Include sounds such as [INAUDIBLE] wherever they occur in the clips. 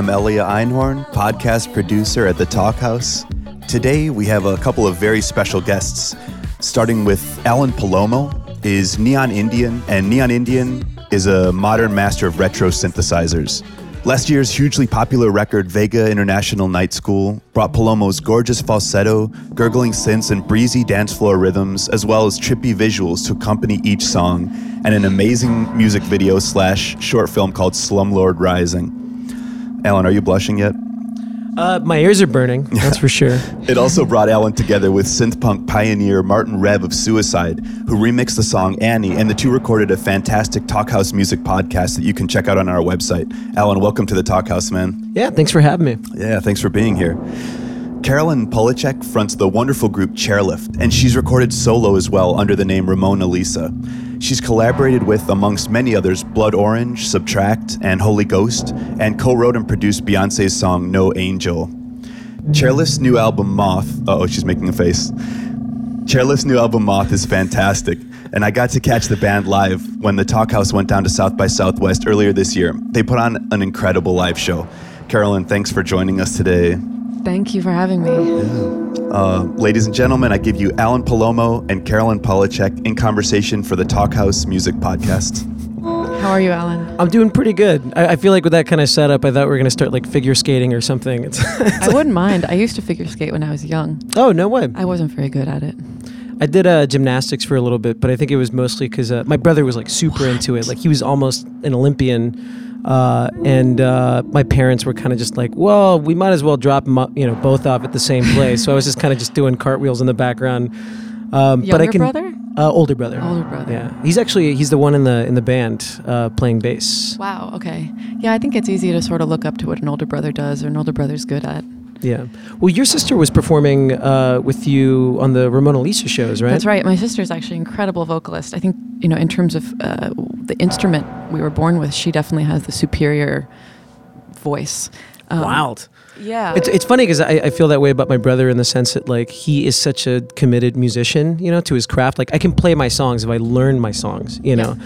I'm Elia Einhorn, podcast producer at The Talkhouse. Today we have a couple of very special guests, starting with Alan Palomo, is Neon Indian, and Neon Indian is a modern master of retro synthesizers. Last year's hugely popular record, Vega International Night School, brought Palomo's gorgeous falsetto, gurgling synths, and breezy dance floor rhythms, as well as trippy visuals to accompany each song, and an amazing music video slash short film called Slumlord Rising. Alan, are you blushing yet? Uh, my ears are burning, that's for sure. [LAUGHS] It also brought Alan together with synth punk pioneer Martin Rev of Suicide, who remixed the song Annie, and the two recorded a fantastic Talkhouse music podcast that you can check out on our website. Alan, welcome to the Talkhouse, man. Yeah, thanks for having me. Yeah, thanks for being here. Caroline Polachek fronts the wonderful group Chairlift, and she's recorded solo as well under the name Ramona Lisa. She's collaborated with, amongst many others, Blood Orange, SBTRKT, and Holy Ghost, and co wrote and produced Beyonce's song No Angel. Chairlift's new album Moth, oh, she's making a face. Chairlift's new album Moth is fantastic, and I got to catch the band live when the Talkhouse went down to South by Southwest earlier this year. They put on an incredible live show. Caroline, thanks for joining us today. Thank you for having me. Uh, ladies and gentlemen, I give you Alan Palomo and Caroline Polachek in conversation for the Talkhouse Music Podcast. How are you, Alan? I'm doing pretty good. I, I feel like with that kind of setup, I thought we were going to start like figure skating or something. It's, [LAUGHS] I wouldn't mind. I used to figure skate when I was young. oh, no way. I wasn't very good at it. I did uh, gymnastics for a little bit, but I think it was mostly because uh, my brother was like super into it. Like he was almost an Olympian. Uh, and uh, my parents were kind of just like, well, we might as well drop you know, both off at the same place. so I was just kind of just doing cartwheels in the background. Um, but I Younger can, brother? Uh, older brother. Older brother. Yeah, he's actually he's the one in the in the band uh, playing bass. Wow. Okay. Yeah, I think it's easy to sort of look up to what an older brother does or an older brother's good at. Yeah. Well, your sister was performing uh, with you on the Ramona Lisa shows, right? That's right. My sister is actually an incredible vocalist. I think you know, in terms of uh, the instrument we were born with, she definitely has the superior voice. Um, Wild. Yeah. It's, it's funny because I, I feel that way about my brother in the sense that like he is such a committed musician, you know, to his craft. Like I can play my songs if I learn my songs, you know,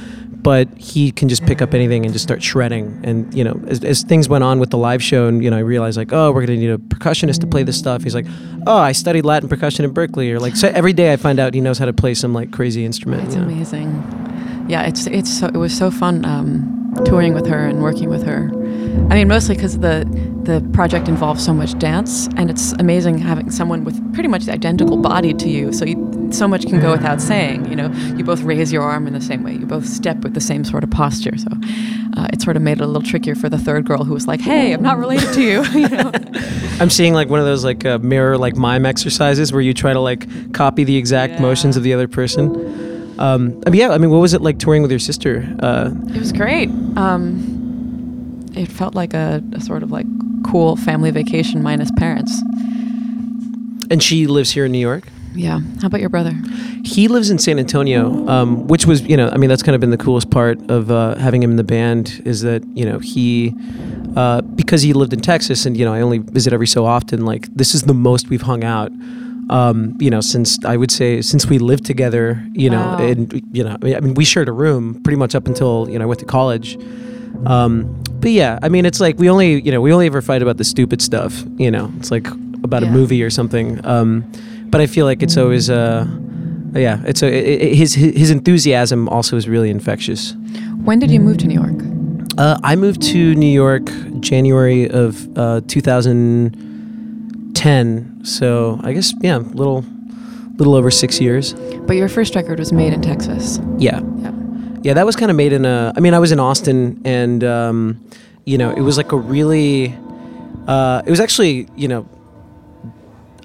but he can just pick up anything and just start shredding. And you know, as, as things went on with the live show, and you know, I realized like, oh, we're gonna need a percussionist to play this stuff. He's like, oh, I studied Latin percussion in Berkeley, or like so every day I find out he knows how to play some like crazy instrument. It's you know? amazing. Yeah, it's it's so, it was so fun um, touring with her and working with her. I mean, mostly because the the project involves so much dance, and it's amazing having someone with pretty much the identical body to you. So you, so much can go without saying. You know, you both raise your arm in the same way. You both step with the same sort of posture. So uh, it sort of made it a little trickier for the third girl who was like, "Hey, I'm not related to you." [LAUGHS] you know? [LAUGHS] I'm seeing like one of those like uh, mirror like mime exercises where you try to like copy the exact Yeah. motions of the other person. Um, I mean, yeah. I mean, what was it like touring with your sister? Uh, It was great. Um, it felt like a, a sort of like cool family vacation minus parents. and she lives here in New York. Yeah. How about your brother? He lives in San Antonio, um, which was, you know, I mean, that's kind of been the coolest part of uh, having him in the band is that, you know, he, uh, because he lived in Texas and, you know, I only visit every so often, like, this is the most we've hung out, um, you know, since I would say, since we lived together, you know, Wow. and, you know, I mean, we shared a room pretty much up until, you know, I went to college. Um, but yeah, I mean, it's like we only, you know, we only ever fight about the stupid stuff, you know, it's like about a movie or something. Um, but I feel like it's always, uh, yeah, it's a, i i- his his enthusiasm also is really infectious. When did you move to New York? Uh, I moved to New York January of uh, 2010, so I guess yeah, little little over six years. But your first record was made in Texas. Yeah, Yeah. that was kind of made in a. I mean, I was in Austin, and um, you know, it was like a really. Uh, it was actually, you know,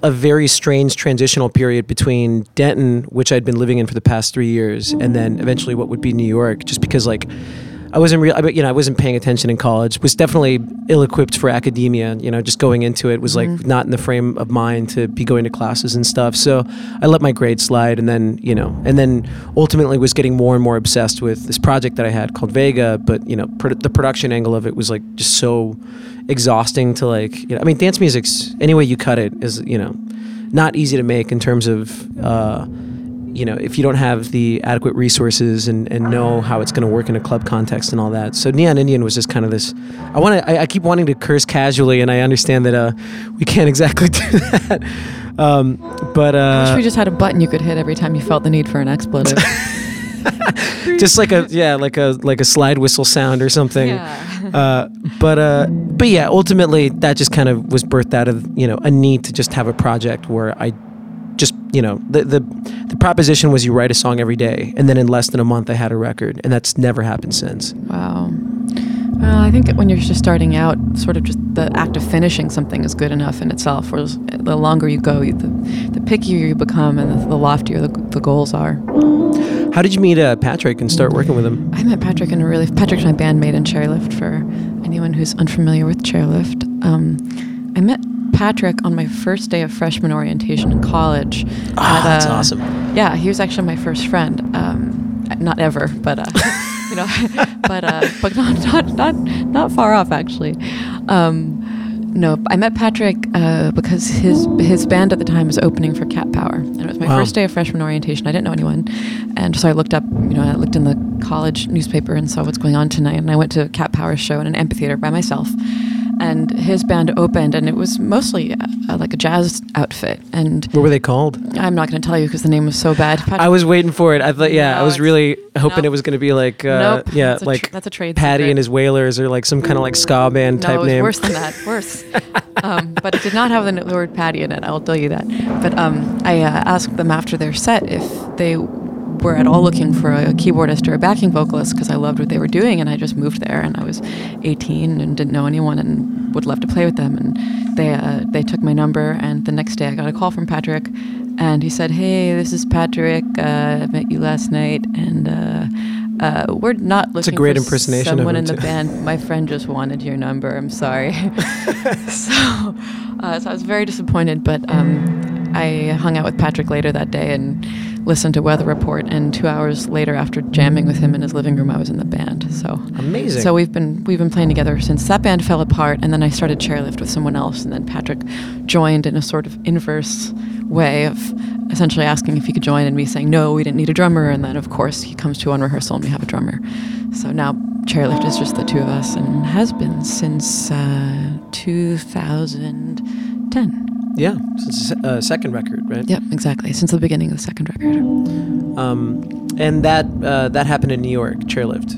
a very strange transitional period between Denton, which I'd been living in for the past three years, and then eventually what would be New York, just because like I wasn't real, you know, I wasn't paying attention in college. Was definitely ill-equipped for academia. You know, just going into it was like not in the frame of mind to be going to classes and stuff. So I let my grades slide, and then you know, and then ultimately was getting more and more obsessed with this project that I had called Vega. But you know, pro- the production angle of it was like just so exhausting to like. You know, I mean, dance music's any way you cut it is you know not easy to make in terms of. Uh, you know, if you don't have the adequate resources and, and know how it's going to work in a club context and all that. So Neon Indian was just kind of this. I want to. I, I, keep wanting to curse casually, and I understand that uh, we can't exactly [LAUGHS] do that. Um, but uh, I wish we just had a button you could hit every time you felt the need for an expletive. [LAUGHS] [LAUGHS] just like a yeah, like a like a slide whistle sound or something. Yeah. Uh, but uh, but yeah, ultimately that just kind of was birthed out of you know a need to just have a project where I just you know the the the proposition was you write a song every day, and then in less than a month I had a record, and that's never happened since. Wow. Well, I think when you're just starting out, sort of just the act of finishing something is good enough in itself. Whereas the longer you go, the, the pickier you become and the, the loftier the, the, goals are. How did you meet uh, Patrick and start working with him? I met Patrick in a really Patrick's my bandmate in Chairlift. For anyone who's unfamiliar with Chairlift, um, I met Patrick on my first day of freshman orientation in college. Oh, that's uh, awesome. Yeah, he was actually my first friend. Um, not ever, but uh, [LAUGHS] you know, [LAUGHS] but uh, but not not not not far off actually. Um, no, I met Patrick uh, because his his band at the time was opening for Cat Power, and it was my wow. first day of freshman orientation. I didn't know anyone, and so I looked up, you know, I looked in the college newspaper and saw what's going on tonight, and I went to Cat Power's show in an amphitheater by myself and his band opened, and it was mostly uh, like a jazz outfit. And what were they called? I'm not going to tell you because the name was so bad. Patrick, I was waiting for it. I thought, yeah, no, I was really hoping nope. it was going to be like, uh, nope. yeah, that's like that's a trade. Patty secret. and his Whalers, or like some kind of like ska band no, type it was name. Worse than that, [LAUGHS] worse. um, but it did not have the word Patty in it. I will tell you that. But um, I uh, asked them after their set if they were at all looking for a keyboardist or a backing vocalist because I loved what they were doing and I just moved there and I was 18 and didn't know anyone and would love to play with them and they uh, they took my number and the next day I got a call from Patrick and he said hey this is Patrick uh, I met you last night and uh, uh, we're not looking it's a great for impersonation someone in the band. My friend just wanted your number. I'm sorry. [LAUGHS] [LAUGHS] so, uh, so I was very disappointed, but um, I hung out with Patrick later that day and listened to Weather Report, and two hours later, after jamming with him in his living room, I was in the band. So amazing. So we've been we've been playing together since that band fell apart, and then I started Chairlift with someone else, and then Patrick joined in a sort of inverse way of essentially asking if he could join, and me saying no, we didn't need a drummer, and then of course he comes to one rehearsal and we have a drummer. So now Chairlift is just the two of us, and has been since uh, 2010. Yeah, since the uh, second record, right? Yep, exactly. Since the beginning of the second record. Um, and that uh, that happened in New York, Chairlift.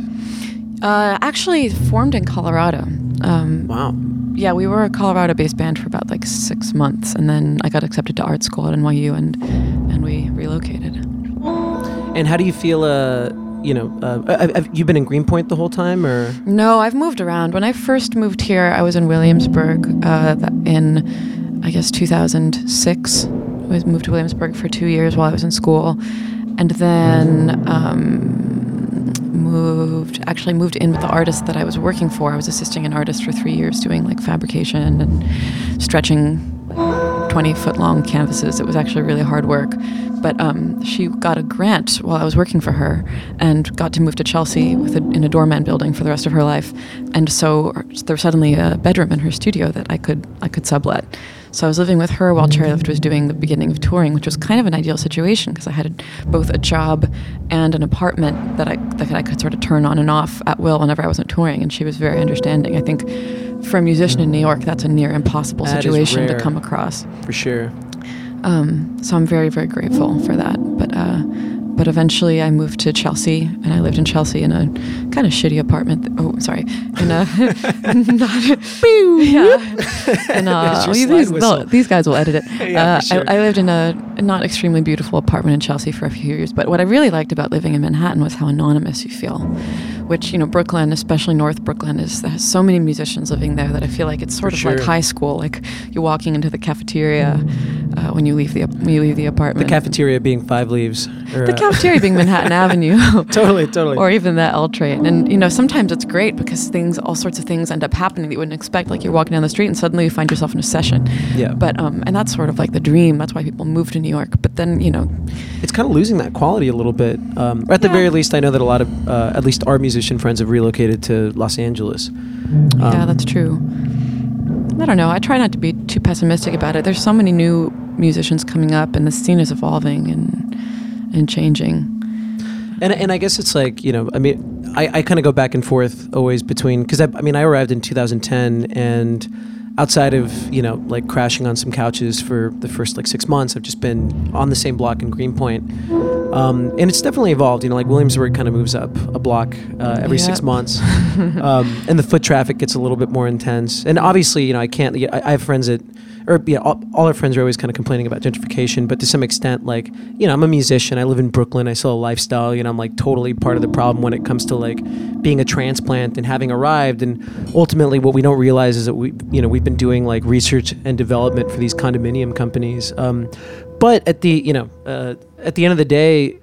Uh, actually, formed in Colorado. Um, wow. Yeah, we were a Colorado-based band for about like six months, and then I got accepted to art school at NYU, and and we relocated. And how do you feel? Uh, you know, uh, have you been in Greenpoint the whole time, or no? I've moved around. When I first moved here, I was in Williamsburg uh, in I guess 2006. I moved to Williamsburg for two years while I was in school, and then um, moved. Actually, moved in with the artist that I was working for. I was assisting an artist for three years, doing like fabrication and stretching 20 foot long canvases. It was actually really hard work. But um, she got a grant while I was working for her and got to move to Chelsea a, in a doorman building for the rest of her life. And so there was suddenly a bedroom in her studio that I could I could sublet. So I was living with her while Chairlift was doing the beginning of touring, which was kind of an ideal situation because I had both a job and an apartment that I that I could sort of turn on and off at will whenever I wasn't touring, and she was very understanding. I think for a musician in New York, that's a near impossible that situation to come across. For sure. Um, so I'm very very grateful for that. But uh, but eventually I moved to Chelsea and I lived in Chelsea in a kind of shitty apartment. Th- oh, sorry. In a [LAUGHS] [LAUGHS] not, [LAUGHS] yeah. In a, well, these, these, guys will edit it. yeah, uh, sure. I, I, lived in a not extremely beautiful apartment in Chelsea for a few years. But what I really liked about living in Manhattan was how anonymous you feel which you know Brooklyn, especially North Brooklyn, is has so many musicians living there that I feel like it's sort For of sure. like high school. Like you're walking into the cafeteria uh, when you leave the when you leave the apartment. The cafeteria being five leaves. Or, the uh, [LAUGHS] cafeteria being Manhattan Avenue. [LAUGHS] totally, totally. Or even the L train, and you know sometimes it's great because things, all sorts of things end up happening that you wouldn't expect. Like you're walking down the street and suddenly you find yourself in a session. Yeah. But um, and that's sort of like the dream. That's why people move to New York. But then you know, it's kind of losing that quality a little bit. Um, or at the very least, I know that a lot of, uh, at least our musician friends, have relocated to Los Angeles. yeah, Um, that's true. I don't know. I try not to be too pessimistic about it. There's so many new musicians coming up, and the scene is evolving, and and changing. And, and I guess it's like you know I mean I, I kind of go back and forth always between because I, I mean I arrived in 2010 and outside of you know like crashing on some couches for the first like six months I've just been on the same block in Greenpoint. Um, and it's definitely evolved you know like Williamsburg kind of moves up a block uh, every six months. [LAUGHS] Um, and the foot traffic gets a little bit more intense. And obviously you know I can't I, I have friends that or yeah, all, all our friends are always kind of complaining about gentrification, but to some extent, like you know, I'm a musician. I live in Brooklyn. I sell a lifestyle. You know, I'm like totally part of the problem when it comes to like being a transplant and having arrived. And ultimately, what we don't realize is that we, you know, we've been doing like research and development for these condominium companies. Um, but at the, you know, uh, at the end of the day,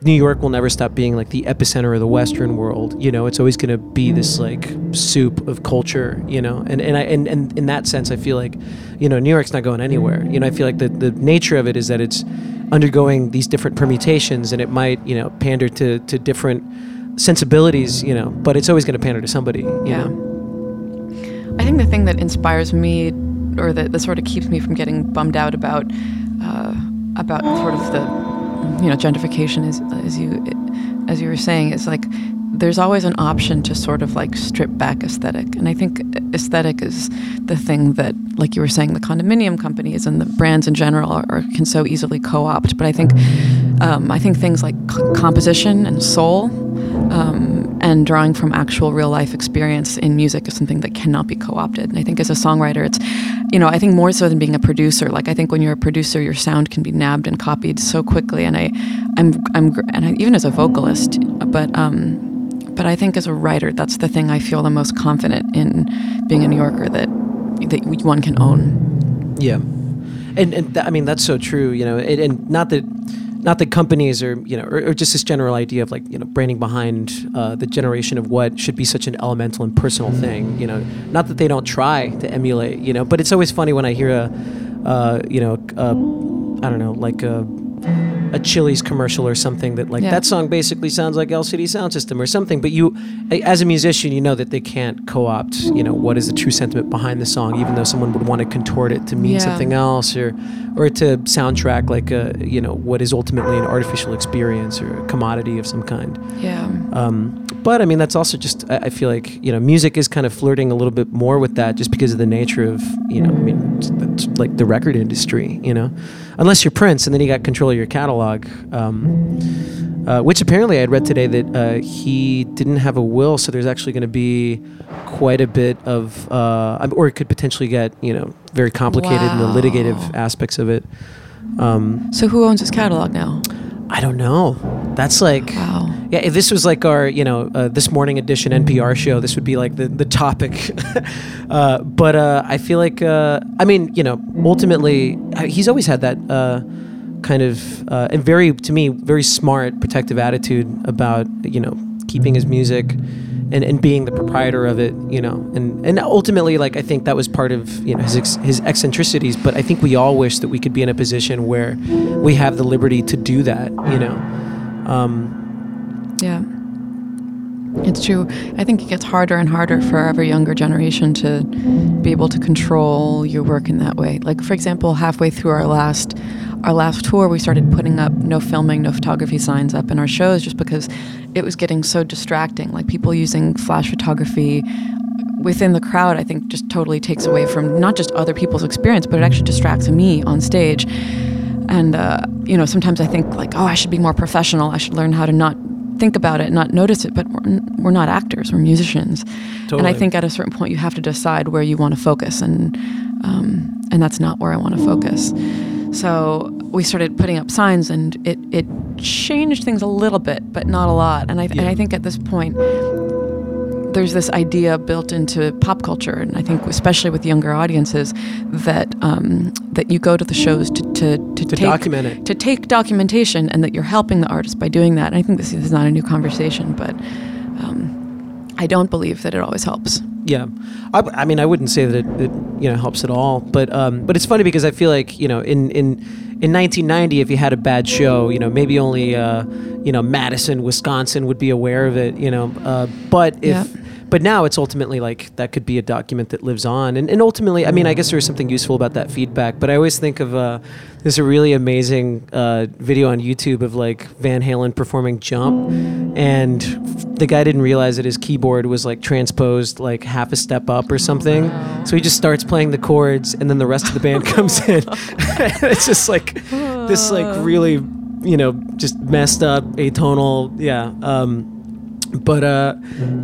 New York will never stop being like the epicenter of the Western world. You know, it's always going to be this like soup of culture. You know, and and I and, and in that sense, I feel like, you know, New York's not going anywhere. You know, I feel like the the nature of it is that it's undergoing these different permutations, and it might you know pander to to different sensibilities. You know, but it's always going to pander to somebody. You Yeah. know? I think the thing that inspires me, or that, that sort of keeps me from getting bummed out about, uh, about sort of the, you know, gentrification, is as you as you were saying, is like there's always an option to sort of like strip back aesthetic, and I think aesthetic is the thing that, like you were saying, the condominium companies and the brands in general are, are can so easily co-opt. But I think, um, I think things like composition and soul. And drawing from actual real life experience in music is something that cannot be co-opted. And I think as a songwriter, it's, you know, I think more so than being a producer. Like I think when you're a producer, your sound can be nabbed and copied so quickly. And I, I'm, I'm, and I, even as a vocalist, but, um, but I think as a writer, that's the thing I feel the most confident in being a New Yorker that that one can own. Yeah, and and th- I mean that's so true. You know, and, and not that not that companies are you know or, or just this general idea of like you know branding behind uh, the generation of what should be such an elemental and personal thing. You know, not that they don't try to emulate. You know, but it's always funny when I hear a uh, you know a, I don't know like a a Chili's commercial or something that like Yeah. that song basically sounds like LCD Soundsystem or something. But you, as a musician, you know that they can't co-opt. You know what is the true sentiment behind the song, even though someone would want to contort it to mean Yeah. something else or or to soundtrack like a you know what is ultimately an artificial experience or a commodity of some kind. Yeah. Um, but I mean, that's also just, I, I feel like, you know, music is kind of flirting a little bit more with that just because of the nature of, you know, I mean, like the record industry, you know, unless you're Prince and then you got control of your catalog. Um, uh, which apparently I had read today that uh, he didn't have a will, so there's actually going to be quite a bit of, uh, um, or it could potentially get, you know, very complicated in the litigative aspects of it. Um, So who owns his catalog now? I don't know. That's like, Wow. Yeah, if this was like our, you know, uh, this morning edition NPR show, this would be like the, the topic. [LAUGHS] uh, but uh, I feel like, uh, I mean, you know, ultimately, uh, he's always had that uh, kind of, and very, to me, very smart, protective attitude about, you know, keeping his music and, and being the proprietor of it, you know, and, and ultimately, like, I think that was part of, you know, his, ex- his eccentricities, but I think we all wish that we could be in a position where we have the liberty to do that, you know. Um, Yeah. It's true. I think it gets harder and harder for every younger generation to be able to control your work in that way. Like for example, halfway through our last our last tour, we started putting up no filming, no photography signs up in our shows just because it was getting so distracting. Like people using flash photography within the crowd, I think just totally takes away from not just other people's experience, but it actually distracts me on stage. And uh, you know, sometimes I think like, oh, I should be more professional. I should learn how to not think about it, not notice it. But we're, we're not actors; we're musicians. And I think at a certain point, you have to decide where you want to focus, and um, and that's not where I want to focus. So we started putting up signs, and it it changed things a little bit, but not a lot. And I and I think at this point, there's this idea built into pop culture, and I think especially with younger audiences, that um, that you go to the shows to to, to, To take, document it. to take documentation, and that you're helping the artist by doing that. And I think this is not a new conversation, but um, I don't believe that it always helps. Yeah, I, I mean, I wouldn't say that it, it you know helps at all, but um, but it's funny because I feel like you know in in in 1990, if you had a bad show, you know maybe only uh, you know Madison, Wisconsin would be aware of it, you know, uh, but if Yeah. But now it's ultimately like that could be a document that lives on, and, and ultimately, I mean, I guess there's something useful about that feedback. But I always think of uh, there's a really amazing uh, video on YouTube of like Van Halen performing "Jump," and the guy didn't realize that his keyboard was like transposed like half a step up or something. So he just starts playing the chords, and then the rest of the band comes [LAUGHS] in. [LAUGHS] it's just like this like really you know just messed up atonal yeah um but uh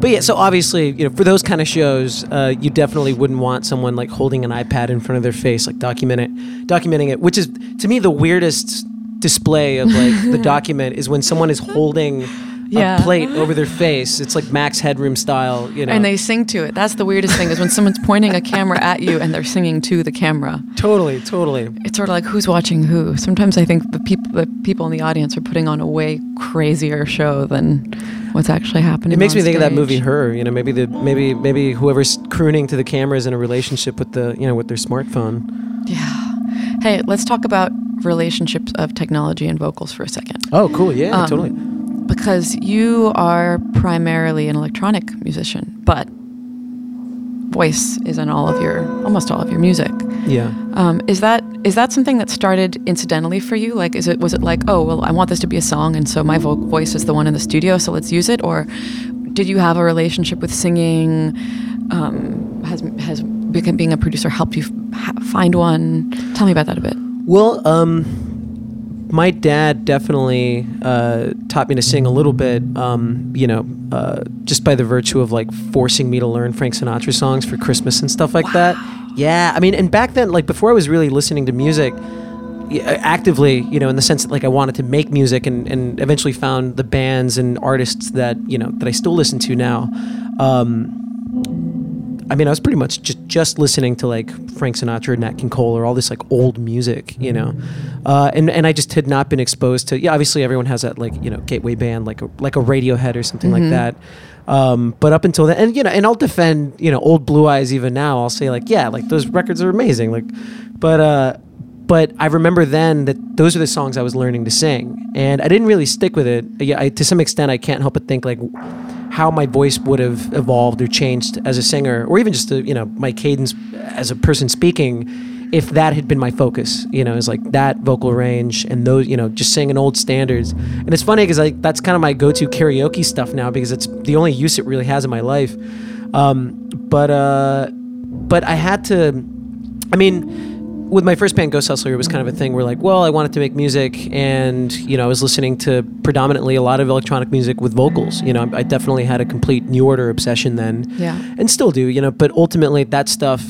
but yeah so obviously you know for those kind of shows uh you definitely wouldn't want someone like holding an ipad in front of their face like document it documenting it which is to me the weirdest display of like the [LAUGHS] document is when someone is holding Yeah. a plate over their face it's like max headroom style you know And they sing to it. That's the weirdest thing is when someone's pointing a camera at you and they're singing to the camera. totally totally It's sort of like who's watching who. Sometimes I think the people the people in the audience are putting on a way crazier show than what's actually happening. It makes me think of that movie Her. You know, maybe the maybe maybe whoever's crooning to the camera is in a relationship with the you know with their smartphone. Yeah. Hey, let's talk about relationships of technology and vocals for a second. Oh, cool. Yeah, Um, totally. Because you are primarily an electronic musician, but voice is in all of your almost all of your music. Yeah. Um, is that is that something that started incidentally for you? Like, is it was it like, oh well, I want this to be a song, and so my vo- voice is the one in the studio, so let's use it, or did you have a relationship with singing? Um, has has being a producer helped you f- find one? Tell me about that a bit. Well, um, my dad definitely uh, taught me to sing a little bit. Um, you know, uh, just by the virtue of like forcing me to learn Frank Sinatra songs for Christmas and stuff like that. Yeah, I mean, and back then, like before I was really listening to music uh, actively, you know, in the sense that like I wanted to make music and, and eventually found the bands and artists that you know that I still listen to now. Um, I mean, I was pretty much just just listening to like Frank Sinatra, Nat King Cole, or all this like old music, you know, uh, and and I just had not been exposed to. Yeah, obviously everyone has that like you know gateway band like a, like a Radiohead or something like that. Um, but up until then, and you know, and I'll defend you know old Blue Eyes even now. I'll say like yeah, like those records are amazing. Like, but uh, but I remember then that those are the songs I was learning to sing, and I didn't really stick with it. Yeah, I, to some extent, I can't help but think like how my voice would have evolved or changed as a singer, or even just uh you know my cadence as a person speaking, if that had been my focus. You know, is like that vocal range and those you know just singing old standards. And it's funny because like that's kind of my go-to karaoke stuff now because it's the only use it really has in my life. Um, but uh, but I had to. I mean, with my first band, Ghost Hustler, it was kind of a thing where like, well, I wanted to make music, and you know, I was listening to predominantly a lot of electronic music with vocals. You know, I definitely had a complete New Order obsession then, Yeah. and still do. You know, but ultimately that stuff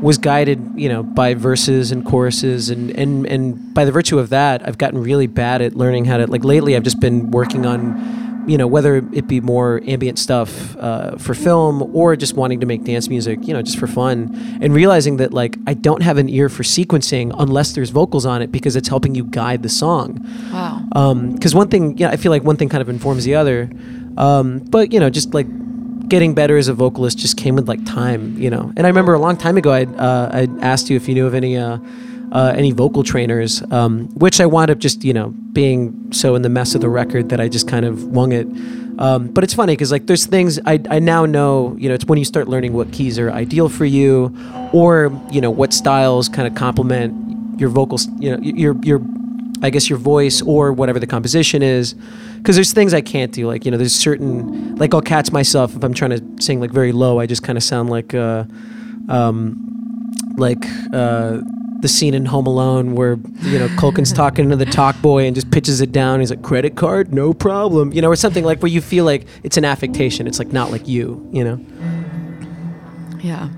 was guided, you know, by verses and choruses, and and and by the virtue of that, I've gotten really bad at learning how to like. Lately, I've just been working on you know, whether it be more ambient stuff uh, for film or just wanting to make dance music, you know, just for fun, and realizing that like I don't have an ear for sequencing unless there's vocals on it because it's helping you guide the song. Wow. Because one thing, yeah, I feel like one thing kind of informs the other. Um, but you know, just like getting better as a vocalist just came with like time, you know. And I remember a long time ago, I uh, I asked you if you knew of any. Uh, uh, any vocal trainers, um, which I wound up just you know being so in the mess of the record that I just kind of wung it. Um, but it's funny because like there's things I, I now know you know it's when you start learning what keys are ideal for you, or you know what styles kind of complement your vocals you know your your I guess your voice or whatever the composition is. Because there's things I can't do. Like, you know, there's certain, like, I'll catch myself if I'm trying to sing, like, very low. I just kind of sound like, uh, um, like, uh, the scene in Home Alone where, you know, Culkin's [LAUGHS] talking to the talk boy and just pitches it down. He's like, credit card? No problem. You know, or something like where you feel like it's an affectation. It's like not like you, you know? Yeah.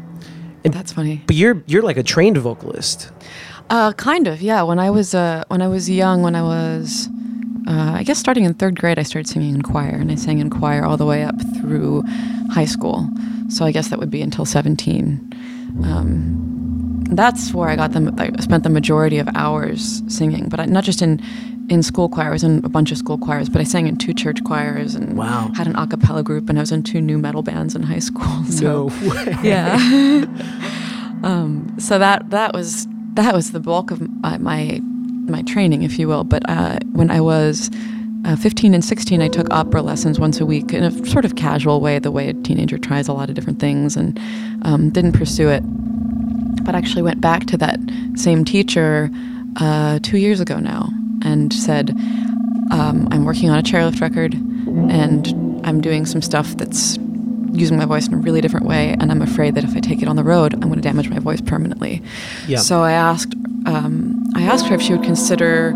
And- That's funny. But you're, you're like a trained vocalist. Uh, kind of, yeah. When I was uh, when I was young, when I was, uh, I guess starting in third grade, I started singing in choir, and I sang in choir all the way up through high school. So I guess that would be until seventeen. Um, that's where I got them. I spent the majority of hours singing, but I, not just in in school choirs and a bunch of school choirs, but I sang in two church choirs and Wow. had an a cappella group, and I was in two nu metal bands in high school. [LAUGHS] So way. yeah. [LAUGHS] um, so that that was that was the bulk of my my, my training, if you will. But uh, when I was uh, 15 and 16, I took opera lessons once a week in a sort of casual way, the way a teenager tries a lot of different things, and um, didn't pursue it. But actually went back to that same teacher uh, two years ago now and said, um, I'm working on a chairlift record and I'm doing some stuff that's using my voice in a really different way, and I'm afraid that if I take it on the road, I'm going to damage my voice permanently. Yeah. So I asked, um, I asked her if she would consider,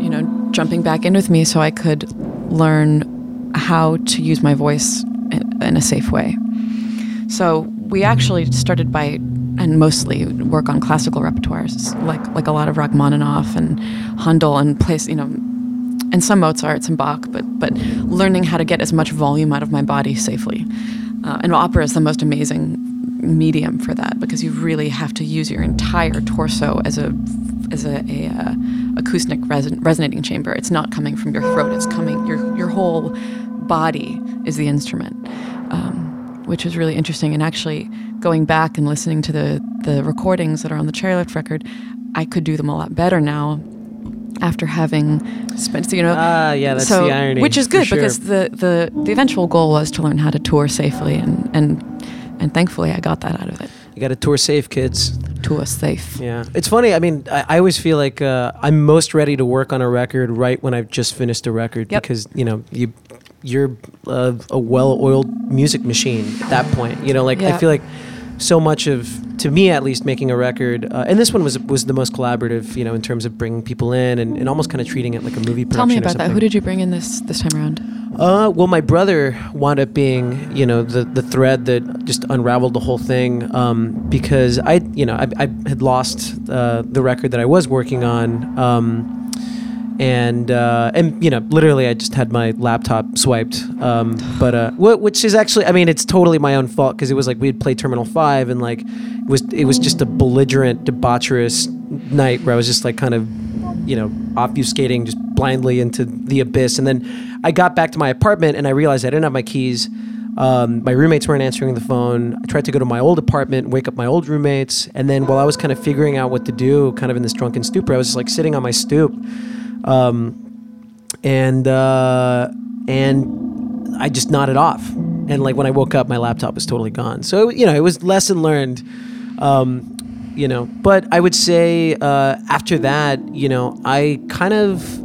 you know, jumping back in with me so I could learn how to use my voice in, in a safe way. So we actually started by and mostly work on classical repertoires, like like a lot of Rachmaninoff and Handel and place, you know, and some Mozart, some Bach, but but learning how to get as much volume out of my body safely. Uh, and opera is the most amazing medium for that because you really have to use your entire torso as a as a, a uh, acoustic reson- resonating chamber. It's not coming from your throat. It's coming your your whole body is the instrument, um, which is really interesting. And actually, going back and listening to the the recordings that are on the chairlift record, I could do them a lot better now after having spent you know Ah, yeah, that's so the irony, which is good sure. because the, the the eventual goal was to learn how to tour safely and and and thankfully I got that out of it You got to tour safe, kids. tour safe Yeah, it's funny. I mean, I, I always feel like uh, I'm most ready to work on a record right when I've just finished a record Yep. because you know you you're uh, a well-oiled music machine at that point. You know, like I feel like so much of to me at least making a record uh, and this one was was the most collaborative you know in terms of bringing people in and, and almost kind of treating it like a movie production tell me about that who did you bring in this this time around Uh, well, my brother wound up being, you know, the the thread that just unraveled the whole thing. Um, because I, you know, I, I had lost uh, the record that I was working on, um, and uh, and you know, literally, I just had my laptop swiped. Um, but uh, which is actually, I mean, it's totally my own fault because it was like we had played Terminal Five, and like it was it was just a belligerent, debaucherous night where I was just like kind of you know, obfuscating just blindly into the abyss. And then I got back to my apartment and I realized I didn't have my keys. Um, my roommates weren't answering the phone. I tried to go to my old apartment, wake up my old roommates. And then while I was kind of figuring out what to do, kind of in this drunken stupor, I was just like sitting on my stoop. Um, and, uh, and I just nodded off. And like when I woke up, my laptop was totally gone. So, you know, it was lesson learned. Um, you know but i would say uh, after that you know i kind of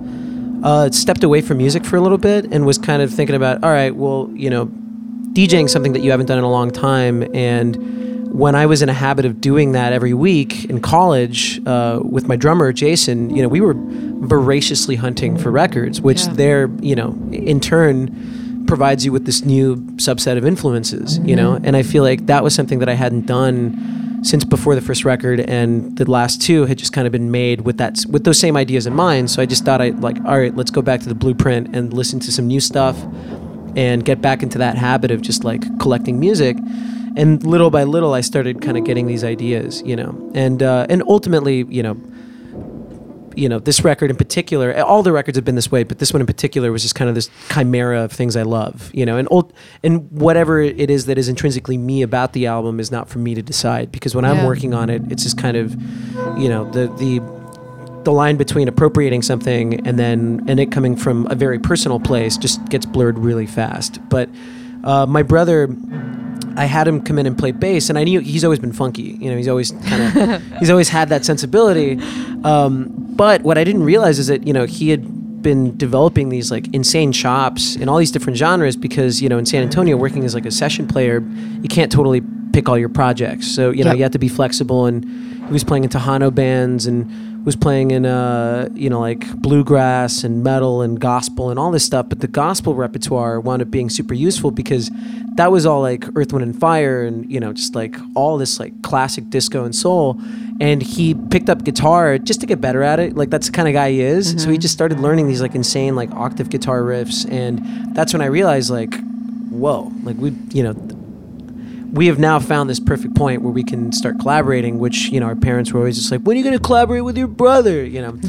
uh, stepped away from music for a little bit and was kind of thinking about all right well you know djing something that you haven't done in a long time and when i was in a habit of doing that every week in college uh, with my drummer jason you know we were voraciously hunting for records which Yeah. there you know in turn provides you with this new subset of influences you know? And i feel like that was something that i hadn't done since before the first record and the last two had just kind of been made with that with those same ideas in mind. So i just thought i like all right let's go back to the blueprint and listen to some new stuff and get back into that habit of just like collecting music. And little by little i started kind of getting these ideas you know? And uh, and ultimately you know you know this record in particular all the records have been this way but this one in particular was just kind of this chimera of things i love you know and old and whatever it is that is intrinsically me about the album is not for me to decide because when i'm working on it it's just kind of you know the the the line between appropriating something and then and it coming from a very personal place just gets blurred really fast. But uh, my brother I had him come in and play bass, and I knew he's always been funky. You know, he's always kind of [LAUGHS] he's always had that sensibility. Um, but what I didn't realize is that you know he had been developing these like insane chops in all these different genres because you know in San Antonio working as like a session player, you can't totally pick all your projects. So you know Yep. you have to be flexible, and he was playing in Tejano bands and was playing in uh you know like bluegrass and metal and gospel and all this stuff. But the gospel repertoire wound up being super useful because that was all like Earth, Wind, and Fire, and you know, just like all this like classic disco and soul. And he picked up guitar just to get better at it. Like that's the kind of guy he is. So he just started learning these like insane like octave guitar riffs, and that's when I realized like, whoa, like we, you know. We have now found this perfect point where we can start collaborating, which you know our parents were always just like, "When are you going to collaborate with your brother?" You know,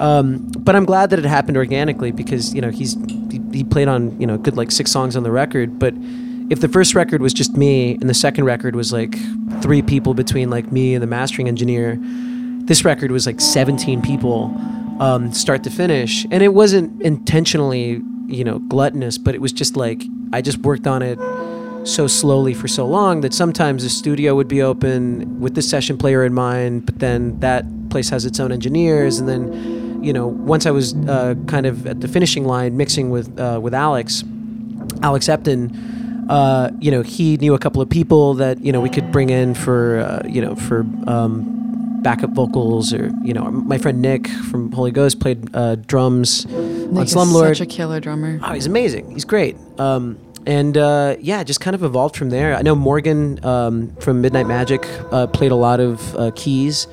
[LAUGHS] um, but I'm glad that it happened organically because you know he's he, he played on you know a good like six songs on the record. But if the first record was just me and the second record was like three people between like me and the mastering engineer, this record was like 17 people um, start to finish. And it wasn't intentionally, you know, gluttonous, but it was just like I just worked on it so slowly for so long that sometimes the studio would be open with the session player in mind, but then that place has its own engineers, and then you know once I was uh, kind of at the finishing line mixing with uh, with Alex, Alex Epton. Uh, you know, he knew a couple of people that you know we could bring in for uh, you know for um, backup vocals, or you know, my friend Nick from Holy Ghost played uh, drums Nick on is Slumlord. such a killer drummer. Oh, he's amazing. He's great. Um, and uh, yeah, just kind of evolved from there. I know Morgan um, from Midnight Magic uh, played a lot of uh, keys.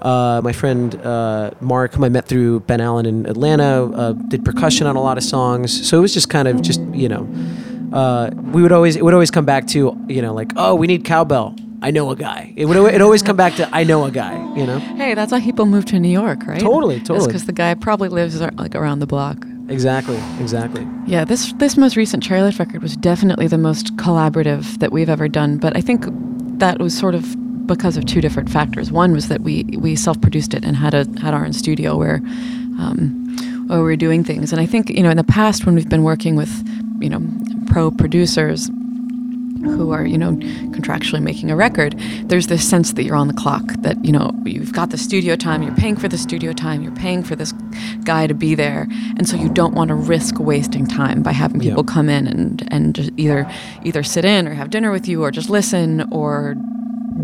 Uh, my friend uh, Mark, whom I met through Ben Allen in Atlanta, uh, did percussion on a lot of songs. So it was just kind of just you know, uh, we would always it would always come back to you know like oh we need cowbell. I know a guy. It would it always come back to I know a guy. You know Hey, that's why people move to New York, right? Totally, totally. because the guy probably lives like around the block. Exactly exactly. Yeah, this this most recent Chairlift record was definitely the most collaborative that we've ever done. But I think that was sort of because of two different factors. One was that we we self produced it and had a had our own studio where um, where we were doing things. And I think you know in the past when we've been working with you know pro producers who are you know contractually making a record there's this sense that you're on the clock that you know you've got the studio time you're paying for the studio time you're paying for this guy to be there and so you don't want to risk wasting time by having Yeah. people come in and and just either either sit in or have dinner with you or just listen or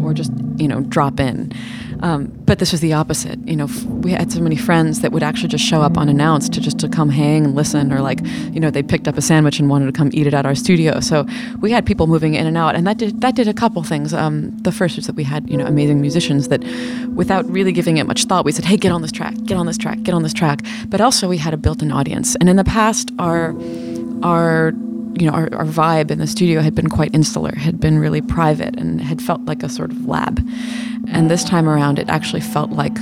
or just you know drop in um, but this was the opposite. You know we had so many friends that would actually just show up unannounced to just to come hang and listen or like you know they picked up a sandwich and wanted to come eat it at our studio. So we had people moving in and out and that did that did a couple things. Um, the first was that we had you know amazing musicians that without really giving it much thought we said hey get on this track get on this track get on this track. But also we had a built-in audience. And in the past our our you know our, our vibe in the studio had been quite insular had been really private and had felt like a sort of lab. And this time around it actually felt like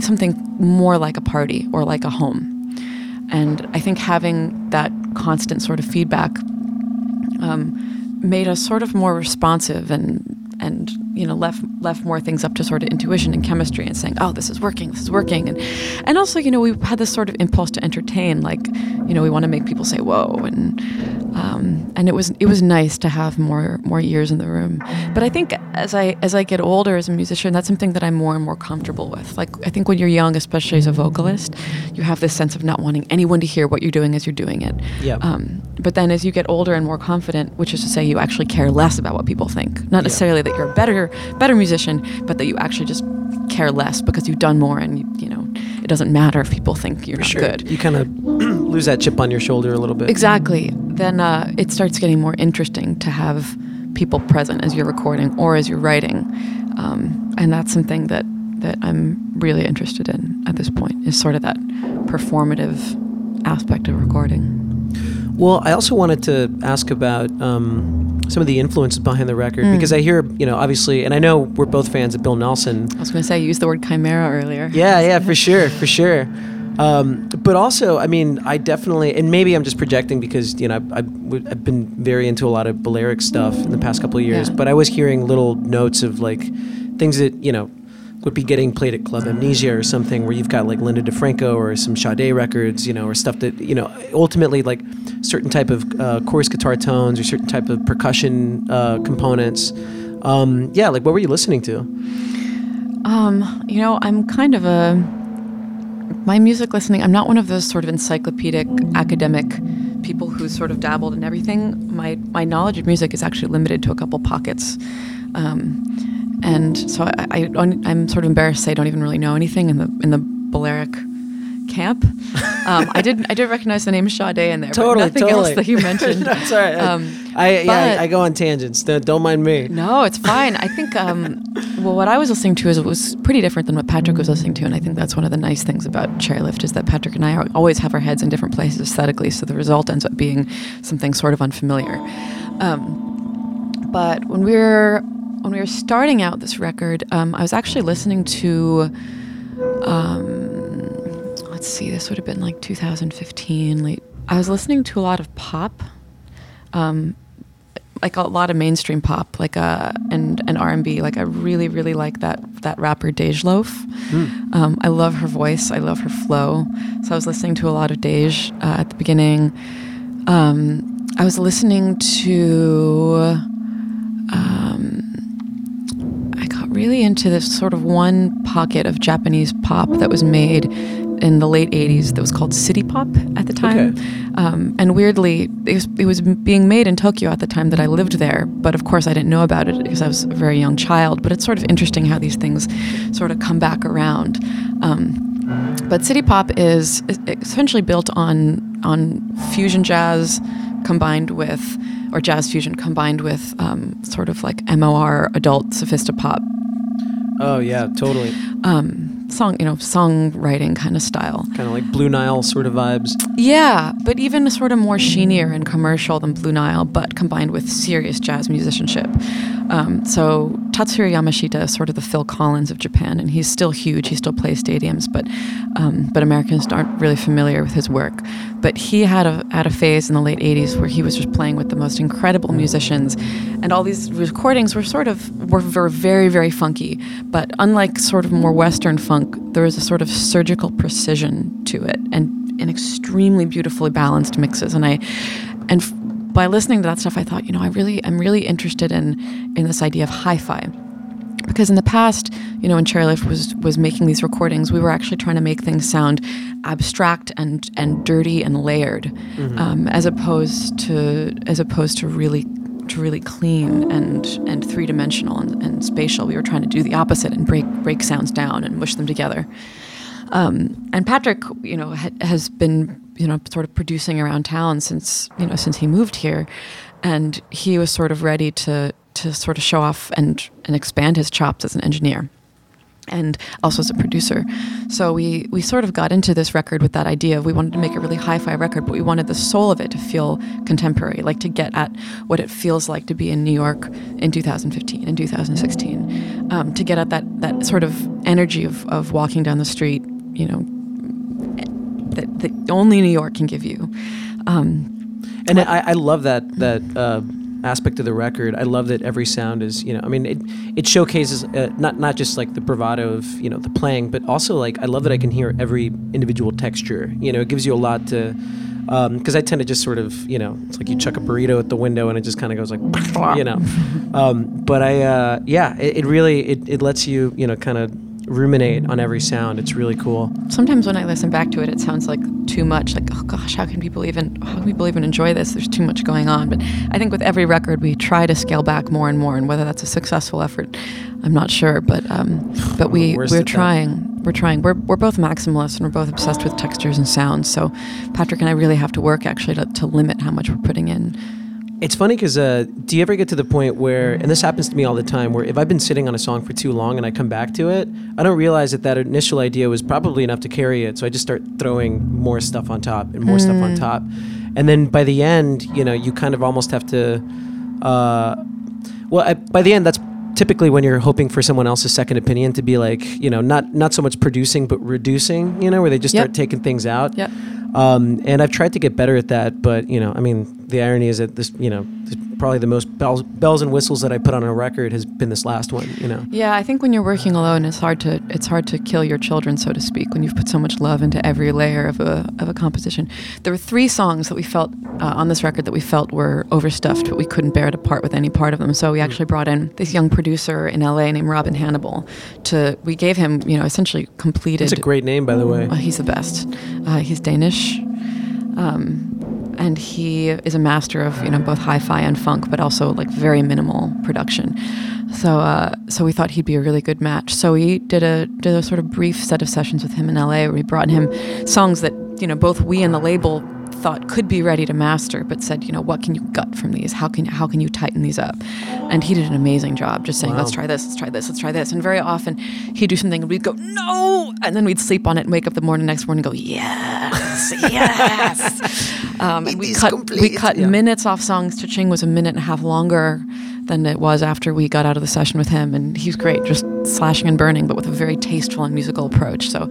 something more like a party or like a home. And i think having that constant sort of feedback um, made us sort of more responsive and and you know left left more things up to sort of intuition and chemistry and saying oh this is working this is working. And and also you know we had this sort of impulse to entertain like you know we want to make people say whoa and um, and it was it was nice to have more more ears in the room. But I think as I as I get older as a musician that's something that I'm more and more comfortable with. Like I think when you're young especially as a vocalist you have this sense of not wanting anyone to hear what you're doing as you're doing it. Yeah. um, but then as you get older and more confident, which is to say you actually care less about what people think, not necessarily that you're a better better musician, but that you actually just care less because you've done more and you, you know it doesn't matter if people think you're For not sure. good. You kind of [CLEARS THROAT] lose that chip on your shoulder a little bit. Exactly. Then uh, it starts getting more interesting to have people present as you're recording or as you're writing, um, and that's something that that I'm really interested in at this point. Is sort of that performative aspect of recording. Well, I also wanted to ask about um, some of the influences behind the record Mm. because I hear, you know, obviously, and I know we're both fans of Bill Nelson. I was going to say, you used the word chimera earlier. Yeah, yeah, for sure, for sure. Um, but also, I mean, I definitely, and maybe I'm just projecting because you know I, have been very into a lot of Balearic stuff in the past couple of years. Yeah. But I was hearing little notes of like things that you know would be getting played at Club Amnesia or something, where you've got like Linda Di Franco or some Sade records, you know, or stuff that you know ultimately like certain type of uh, chorus guitar tones or certain type of percussion uh, components. Um, yeah, like what were you listening to? Um, you know, I'm kind of a my music listening. I'm not one of those sort of encyclopedic academic people who sort of dabbled in everything. My my knowledge of music is actually limited to a couple pockets. Um, and so I, I, I'm sort of embarrassed to say I don't even really know anything in the in the Balearic camp. [LAUGHS] Um, I did I did recognize the name Sade in there, Totally, nothing totally. else that you mentioned. [LAUGHS] That's all right. Um, I yeah, I, I go on tangents. Don't, don't mind me. no, it's fine. I think, um, well, what I was listening to is it was pretty different than what Patrick was listening to, and I think that's one of the nice things about Chairlift is that Patrick and I are, always have our heads in different places aesthetically, so the result ends up being something sort of unfamiliar. Um, but when we were when we were starting out this record, um, I was actually listening to. Um, let's see, this would have been like 2015. Late. I was listening to a lot of pop. Um, like a lot of mainstream pop, like uh, and and R and B. Like I really really like that that rapper Dej Loaf. Mm. Um, I love her voice. I love her flow. So I was listening to a lot of Dej uh, at the beginning. Um, I was listening to. Really into this sort of one pocket of Japanese pop that was made in the late 80s that was called City Pop at the time. Okay. Um, and weirdly, it was, it was being made in Tokyo at the time that I lived there. But of course, I didn't know about it because I was a very young child. But it's sort of interesting how these things sort of come back around. Um, but City Pop is essentially built on on fusion jazz combined with, or jazz fusion combined with um, sort of like MOR adult sophisti-pop. Oh yeah, totally. Um, song, you know, songwriting kind of style. Kind of like Blue Nile sort of vibes. Yeah, but even sort of more sheenier and commercial than Blue Nile, but combined with serious jazz musicianship. Um, so Tatsuro Yamashita is sort of the Phil Collins of Japan, and he's still huge. He still plays stadiums, but um, but Americans aren't really familiar with his work. But he had a had a phase in the late '80s where he was just playing with the most incredible musicians, and all these recordings were sort of were, were very very funky. But unlike sort of more Western funk, there was a sort of surgical precision to it, and in extremely beautifully balanced mixes. And I and by listening to that stuff, I thought, you know, I really, I'm really interested in in this idea of hi-fi, because in the past, you know, when Chairlift was was making these recordings, we were actually trying to make things sound abstract and and dirty and layered, mm-hmm. um, as opposed to as opposed to really to really clean and and three dimensional and, and spatial. We were trying to do the opposite and break break sounds down and mush them together. Um, and Patrick, you know, ha- has been you know sort of producing around town since you know since he moved here, and he was sort of ready to to sort of show off and and expand his chops as an engineer and also as a producer. So we we sort of got into this record with that idea. We wanted to make a really hi-fi record, but we wanted the soul of it to feel contemporary, like to get at what it feels like to be in New York in 2015 and 2016, um, to get at that that sort of energy of of walking down the street, you know, that, that only New York can give you. Um, and I, I, love that that uh, aspect of the record. I love that every sound is you know I mean it it showcases uh, not not just like the bravado of you know the playing, but also like I love that I can hear every individual texture. You know, it gives you a lot to because um, I tend to just sort of, you know, it's like you chuck a burrito at the window and it just kind of goes like, [LAUGHS] you know. Um, but I, uh, yeah, it, it, really it, it lets you, you know, kind of ruminate on every sound. It's really cool. Sometimes when I listen back to it, it sounds like too much. Like, oh gosh, how can people even how can people even enjoy this? There's too much going on. But I think with every record, we try to scale back more and more. And whether that's a successful effort, I'm not sure. But um, but we we're trying. We're trying. We're, we're both maximalists and we're both obsessed with textures and sounds. So Patrick and I really have to work actually to, to limit how much we're putting in it's funny because uh, do you ever get to the point where, and this happens to me all the time, where if I've been sitting on a song for too long and I come back to it, I don't realize that that initial idea was probably enough to carry it. So I just start throwing more stuff on top and more mm. stuff on mm. top. And then by the end, you know, you kind of almost have to, uh, well, I, by the end, that's typically when you're hoping for someone else's second opinion to be like, you know, not not so much producing but reducing, you know, where they just yep. start taking things out. Yeah. Um, and I've tried to get better at that, but you know, I mean, the irony is that this, you know, probably the most bells, bells and whistles that I put on a record has been this last one. You know. Yeah, I think when you're working alone, it's hard to it's hard to kill your children, so to speak, when you've put so much love into every layer of a of a composition. There were three songs that we felt uh, on this record that we felt were overstuffed, but we couldn't bear to part with any part of them. So we hmm. actually brought in this young producer in LA named Robin Hannibal. To we gave him, you know, essentially completed. It's a great name, by the way. Uh, he's the best. Uh, he's Danish. Um, and he is a master of you know both hi-fi and funk, but also like very minimal production. So uh, so we thought he'd be a really good match. So we did a did a sort of brief set of sessions with him in LA, where we brought him songs that you know both we and the label thought could be ready to master, but said, you know, what can you gut from these? How can how can you tighten these up? And he did an amazing job, just saying, wow. let's try this, let's try this, let's try this. And very often he'd do something and we'd go, no, and then we'd sleep on it and wake up the morning next morning and go, yes, [LAUGHS] yes. um, and we cut complete. we cut yeah. minutes off songs. Ch-Ching was a minute and a half longer than it was after we got out of the session with him, and he's great, just slashing and burning, but with a very tasteful and musical approach. So.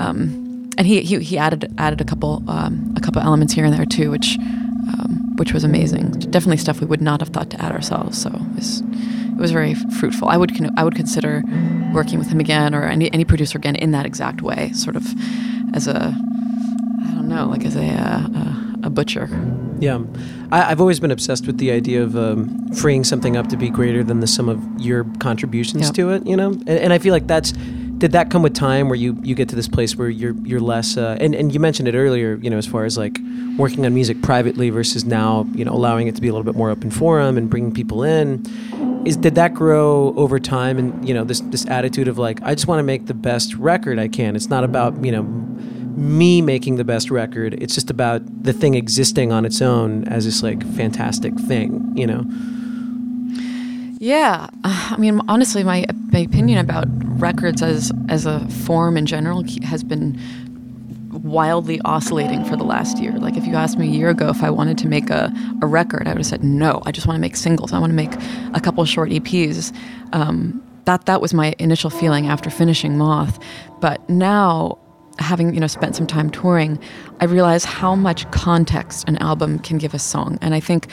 Um, and he, he he added added a couple um, a couple elements here and there too, which um, which was amazing. Definitely stuff we would not have thought to add ourselves. So it was, it was very fruitful. I would con- I would consider working with him again or any any producer again in that exact way, sort of as a I don't know, like as a uh, a, a butcher. Yeah, I, have always been obsessed with the idea of um, freeing something up to be greater than the sum of your contributions Yep. to it. You know, and, and I feel like that's did that come with time where you you get to this place where you're you're less uh, and and you mentioned it earlier. You know, as far as like working on music privately versus now, you know, allowing it to be a little bit more open forum and bringing people in. Is did that grow over time? And you know, this this attitude of like I just want to make the best record I can. It's not about you know me making the best record. It's just about the thing existing on its own as this like fantastic thing, you know. Yeah, [SIGHS] I mean, honestly, my my opinion about records as as a form in general has been wildly oscillating for the last year. Like, if you asked me a year ago if I wanted to make a, a record, I would have said no. I just want to make singles. I want to make a couple short EPs. Um, that that was my initial feeling after finishing Moth. But now, having you know spent some time touring, I realize how much context an album can give a song, and I think.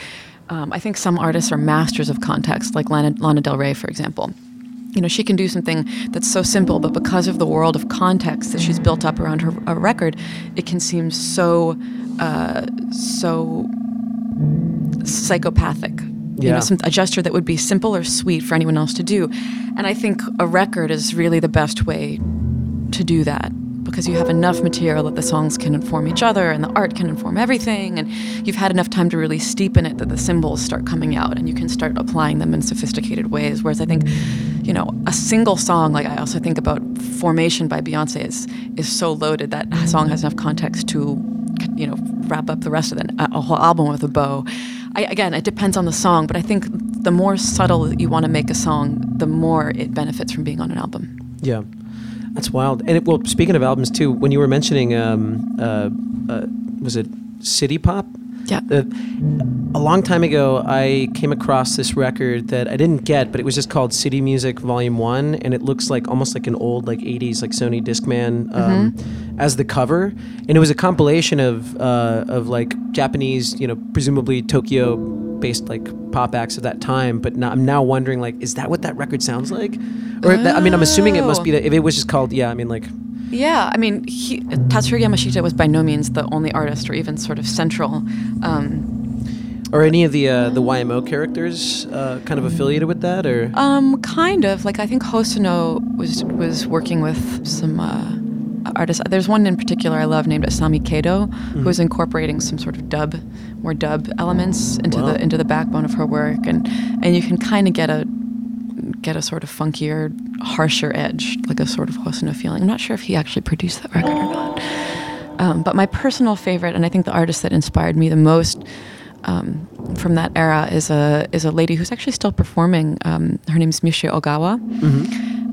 Um, I think some artists are masters of context, like Lana, Lana Del Rey, for example. You know, she can do something that's so simple, but because of the world of context that she's built up around her a record, it can seem so, uh, so psychopathic. You Yeah. know, some, a gesture that would be simple or sweet for anyone else to do. And I think a record is really the best way to do that because you have enough material that the songs can inform each other and the art can inform everything and you've had enough time to really steep in it that the symbols start coming out and you can start applying them in sophisticated ways whereas i think you know a single song like i also think about formation by beyonce is is so loaded that song has enough context to you know wrap up the rest of it a, whole album with a bow I, again it depends on the song but i think the more subtle you want to make a song the more it benefits from being on an album Yeah, that's wild. And it, well, speaking of albums too, when you were mentioning, um, uh, uh, was it City Pop? Yeah Uh, a long time ago, I came across this record that I didn't get, but it was just called City Music Volume One, and it looks like almost like an old like '80s like Sony Discman um, as the cover, and it was a compilation of uh, of like Japanese, you know, presumably Tokyo-based like pop acts of that time. But now, I'm now wondering like, is that what that record sounds like? Or that, I mean, I'm assuming it must be that if it was just called, yeah, I mean like. Yeah, I mean, he, Tatsuro Yamashita was by no means the only artist or even sort of central. Um, Or any of the uh, the YMO characters uh, kind of affiliated with that, or um, kind of like I think Hosono was was working with some uh, artists. There's one in particular I love named Asami Kato, who is incorporating some sort of dub, more dub elements into Wow. the into the backbone of her work, and and you can kind of get a get a sort of funkier, harsher edge, like a sort of Hosono feeling. I'm not sure if he actually produced that record or not. Um, but my personal favorite, and I think the artist that inspired me the most um, from that era is a is a lady who's actually still performing. Um, her name's Mishio Ogawa,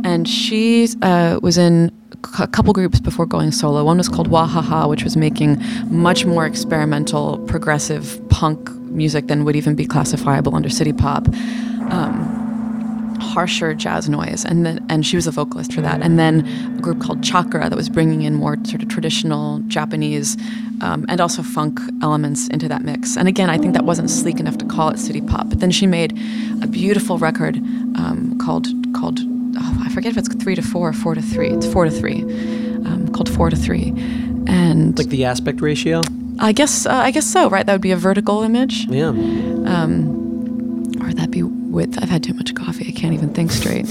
and she uh, was in a couple groups before going solo. One was called Wahaha, which was making much more experimental, progressive punk music than would even be classifiable under city pop. Um, harsher jazz noise and then and she was a vocalist for that. And then a group called chakra that was bringing in more sort of traditional japanese um, and also funk elements into that mix. And again i think that wasn't sleek enough to call it city pop but then she made a beautiful record um, called called oh, i forget if it's three to four or four to three. It's four to three um, called four to three. And like the aspect ratio. i guess uh, i guess so right? That would be a vertical image. Yeah. Um, or that be width. I've had too much coffee. I can't even think straight.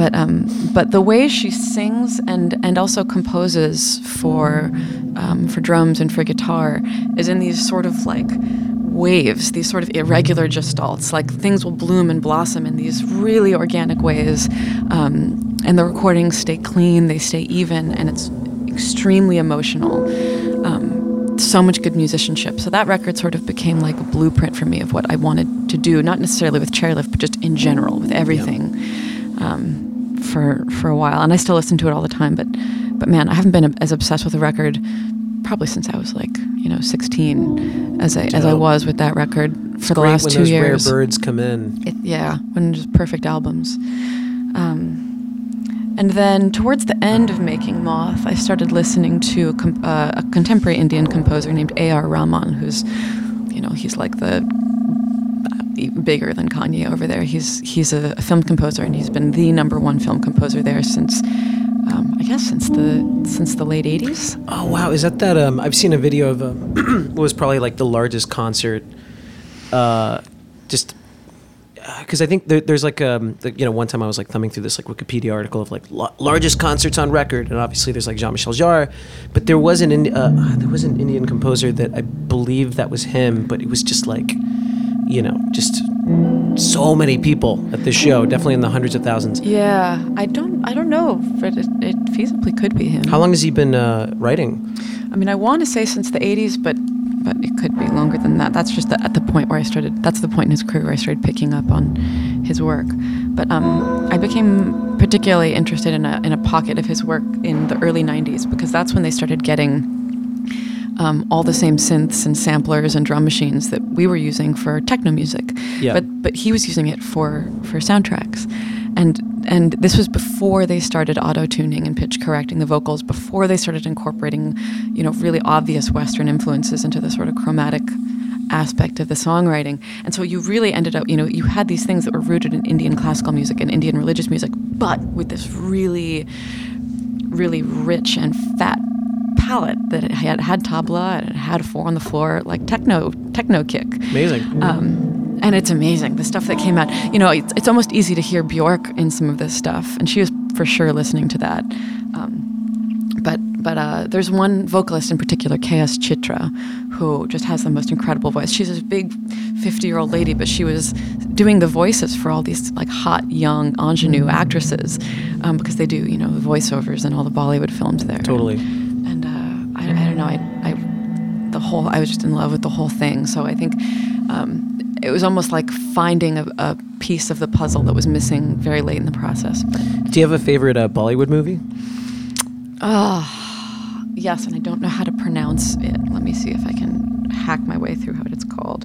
But um, but the way she sings and and also composes for um, for drums and for guitar is in these sort of like waves, these sort of irregular gestalts. Like things will bloom and blossom in these really organic ways, um, and the recordings stay clean, they stay even, and it's extremely emotional. So much good musicianship. So that record sort of became like a blueprint for me of what I wanted to do, not necessarily with Chairlift, but just in general with everything um, for for a while. And I still listen to it all the time. But but man, I haven't been as obsessed with a record probably since I was like you know 16 as I as I was with that record for the last two years. rare birds come in. It, yeah, when just perfect albums. Um, and then towards the end of making Moth, I started listening to a, uh, a contemporary Indian composer named A.R. Rahman, who's you know, he's like the bigger than Kanye over there. He's he's a, a, film composer, and he's been the number one film composer there since. Um, I guess since the since the late '80s. Oh wow! Is that that? Um, I've seen a video of a, [CLEARS THROAT] what was probably like the largest concert. Uh, just because uh, I think there, there's like um the, you know one time I was like thumbing through this like Wikipedia article of like la- largest concerts on record, and obviously there's like Jean-Michel Jarre, but there was an uh, there was an Indian composer that I believe that was him, but it was just like you know, just so many people at this show, definitely in the hundreds of thousands. Yeah, I don't, I don't know, but it, it feasibly could be him. How long has he been uh, writing? I mean, I want to say since the '80s, but but it could be longer than that. That's just the, at the point where I started. That's the point in his career where I started picking up on his work. But um, I became particularly interested in a in a pocket of his work in the early '90s because that's when they started getting um, all the same synths and samplers and drum machines that we were using for techno music. Yeah. But but he was using it for for soundtracks, and and this was before they started auto tuning and pitch correcting the vocals. Before they started incorporating, you know, really obvious Western influences into the sort of chromatic aspect of the songwriting. And so you really ended up, you know, you had these things that were rooted in Indian classical music and Indian religious music, but with this really, really rich and fat palette that it had had tabla and it had four on the floor like techno techno kick. Amazing. Um, and it's amazing the stuff that came out. You know, it's, it's almost easy to hear Bjork in some of this stuff, and she was for sure listening to that. Um, but but uh, there's one vocalist in particular, K.S. Chitra, who just has the most incredible voice. She's a big 50 year old lady, but she was doing the voices for all these like hot young ingenue actresses um, because they do you know the voiceovers and all the Bollywood films there. Totally. And, I, I don't know. I, I, the whole, I was just in love with the whole thing. So I think um, it was almost like finding a, a, piece of the puzzle that was missing very late in the process. Do you have a favorite uh, Bollywood movie? Ah, uh, yes, and I don't know how to pronounce it. Let me see if I can hack my way through how it's called.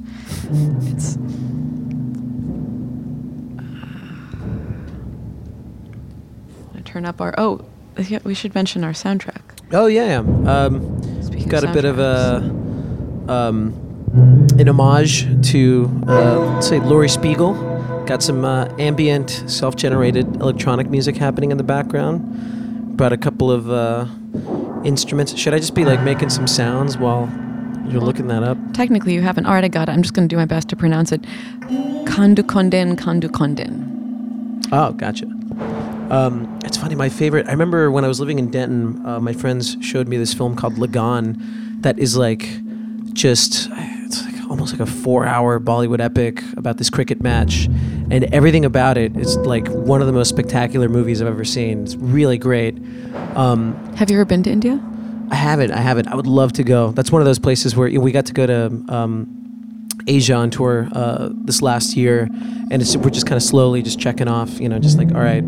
It's. Uh, turn up our. Oh, we should mention our soundtrack. Oh yeah, um, Speaking got a bit of a um, an homage to uh, say Laurie Spiegel. Got some uh, ambient, self-generated electronic music happening in the background. Brought a couple of uh, instruments. Should I just be like making some sounds while you're looking that up? Technically, you haven't. All right, I got it. I'm just going to do my best to pronounce it. Kandukonden, Kandukonden. Oh, gotcha. Um, it's funny. My favorite. I remember when I was living in Denton, uh, my friends showed me this film called Lagaan, that is like just it's like almost like a four-hour Bollywood epic about this cricket match, and everything about it is like one of the most spectacular movies I've ever seen. It's really great. Um, Have you ever been to India? I haven't. I haven't. I would love to go. That's one of those places where we got to go to um, Asia on tour uh, this last year, and it's, we're just kind of slowly just checking off. You know, just like all right,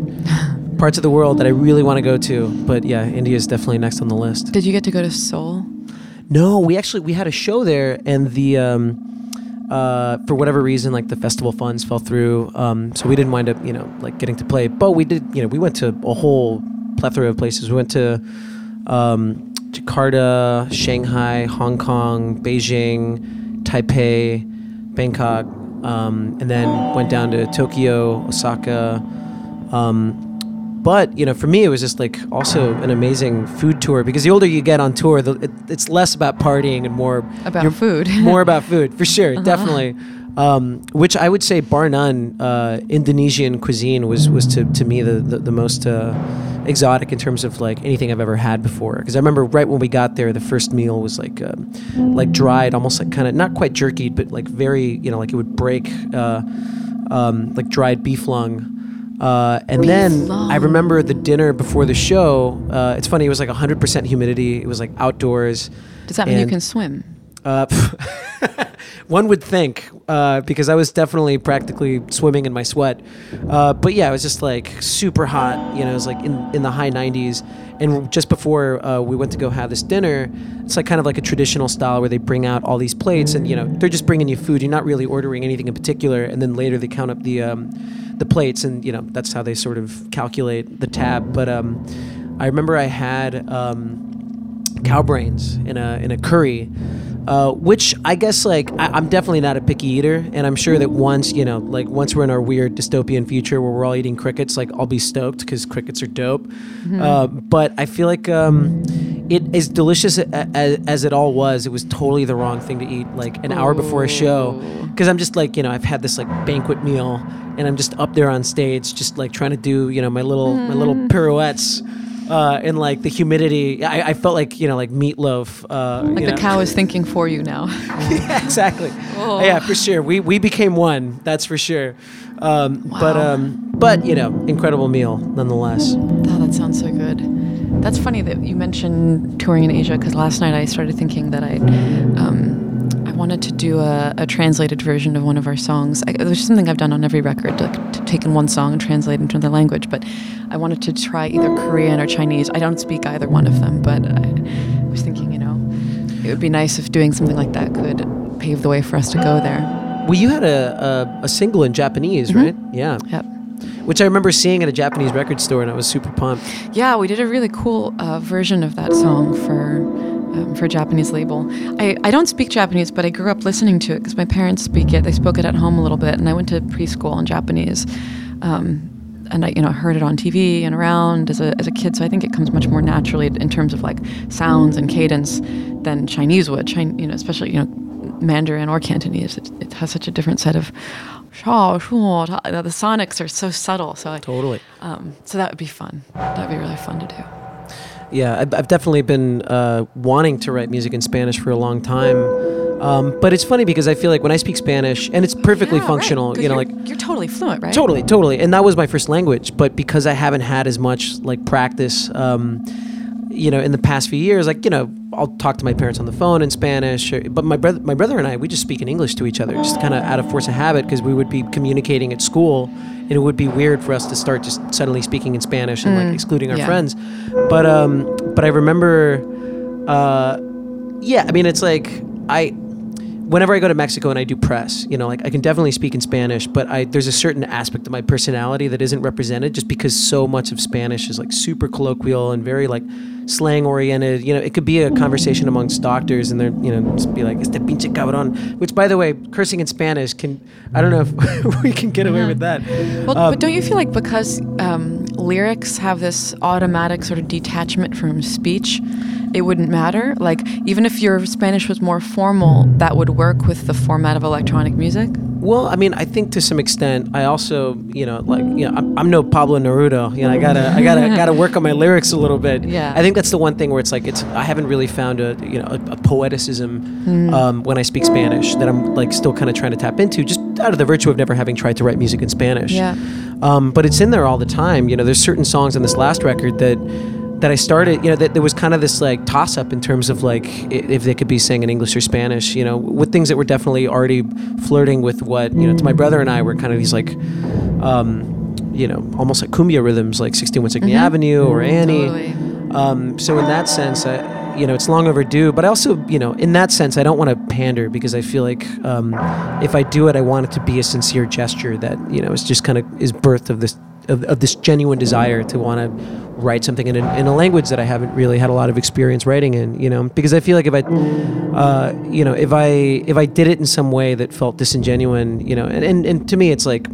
parts of the world that I really want to go to. But yeah, India is definitely next on the list. Did you get to go to Seoul? No, we actually we had a show there, and the um, uh, for whatever reason, like the festival funds fell through, um, so we didn't wind up, you know, like getting to play. But we did, you know, we went to a whole plethora of places. We went to um, Jakarta, Shanghai, Hong Kong, Beijing, Taipei, Bangkok, um, and then went down to Tokyo, Osaka. Um, but you know, for me, it was just like also an amazing food tour because the older you get on tour, the, it, it's less about partying and more About food. [LAUGHS] more about food for sure, definitely. Um, which I would say, bar none, uh, Indonesian cuisine was was to, to me the the, the most uh, exotic in terms of like anything I've ever had before. Because I remember right when we got there, the first meal was like um, like dried, almost like kind of not quite jerky, but like very you know like it would break uh, um, like dried beef lung. Uh, and then. I remember the dinner before the show. Uh, it's funny; it was like 100% humidity. It was like outdoors. Does that mean you can swim? Uh, [LAUGHS] one would think, uh, because I was definitely practically swimming in my sweat. Uh, but yeah, it was just like super hot. You know, it was like in, in the high 90s. And just before uh, we went to go have this dinner, it's like kind of like a traditional style where they bring out all these plates, and you know they're just bringing you food. You're not really ordering anything in particular, and then later they count up the um, the plates, and you know that's how they sort of calculate the tab. But um, I remember I had. Um, cow brains in a in a curry Uh, which I guess like I, I'm definitely not a picky eater, and I'm sure that once you know, like once we're in our weird dystopian future where we're all eating crickets, like I'll be stoked because crickets are dope. Uh, but I feel like um, it as delicious as, as it all was, it was totally the wrong thing to eat like an hour before a show. Because I'm just like you know I've had this like banquet meal, and I'm just up there on stage, just like trying to do you know my little my little pirouettes. Uh, in like the humidity, I, I felt like you know, like meatloaf. Uh, Like the know. cow is thinking for you now. Yeah, [LAUGHS] exactly. Oh. Yeah, for sure. We we became one. That's for sure. Um, But um, but you know, incredible meal nonetheless. Oh, that sounds so good. That's funny that you mentioned touring in Asia because last night I started thinking that I, um, wanted to do a, a translated version of one of our songs. I, which something I've done on every record, like to taken one song and translate it into another language. But I wanted to try either Korean or Chinese. I don't speak either one of them, but I was thinking, you know, it would be nice if doing something like that could pave the way for us to go there. Well, you had a a, a single in Japanese, right? Yeah. Yep. Which I remember seeing at a Japanese record store, and I was super pumped. Yeah, we did a really cool uh, version of that song for um, for a Japanese label. I, I don't speak Japanese, but I grew up listening to it because my parents speak it. They spoke it at home a little bit, and I went to preschool in Japanese. Um, and I, you know, heard it on TV and around as a, as a kid, so I think it comes much more naturally in terms of like sounds and cadence than Chinese would. Chin, you know, especially you know, Mandarin or Cantonese. It, it has such a different set of. The sonics are so subtle, so I, Totally. um, so that would be fun. That'd be really fun to do. Yeah, I've, I've definitely been uh, wanting to write music in Spanish for a long time. Um, but it's funny because I feel like when I speak Spanish, and it's perfectly Yeah, right, you know, like you're totally fluent, right? Totally, totally. And that was my first language. But because I haven't had as much like practice, um, you know, in the past few years, like, you know, I'll talk to my parents on the phone in Spanish. Or, but my brother, my brother and I, we just speak in English to each other, just kind of out of force of habit because we would be communicating at school. And it would be weird for us to start just suddenly speaking in Spanish and like excluding our yeah. friends. But um, but I remember, uh, yeah, I mean, it's like I whenever I go to Mexico and I do press, you know, like I can definitely speak in Spanish, but I there's a certain aspect of my personality that isn't represented just because so much of Spanish is like super colloquial and very like slang oriented. You know, it could be a conversation amongst doctors and they're, you know, just be like, este pinche cabrón, which by the way, cursing in Spanish can, I don't know if [LAUGHS] we can get away with that. Well, Um, but don't you feel like because um, lyrics have this automatic sort of detachment from speech, it wouldn't matter? Like, even if your Spanish was more formal, that would work with the format of electronic music? Well, I mean, I think to some extent, I also, you know, like, you know, I'm, I'm no Pablo Neruda. You know, I gotta, I gotta, [LAUGHS] gotta work on my lyrics a little bit. Yeah. I think that's the one thing where it's like, it's, I haven't really found a, you know, a, a poeticism um, when I speak Spanish that I'm like still kind of trying to tap into, just out of the virtue of never having tried to write music in Spanish. Yeah. Um, but it's in there all the time. You know, there's certain songs on this last record that that I started, you know, that there was kind of this like toss up in terms of like if they could be sang in English or Spanish, you know, with things that were definitely already flirting with what, you know, to my brother and I were kind of these like, um, you know, almost like cumbia rhythms, like 61 Cygni Avenue or Annie. Totally. Um, so in that sense, I, you know, it's long overdue. But I also, you know, in that sense, I don't want to pander because I feel like um, if I do it, I want it to be a sincere gesture that you know is just kind of is birth of this of, of this genuine desire to want to write something in a, in a language that I haven't really had a lot of experience writing in. You know, because I feel like if I, uh, you know, if I if I did it in some way that felt disingenuine, you know, and, and, and to me, it's like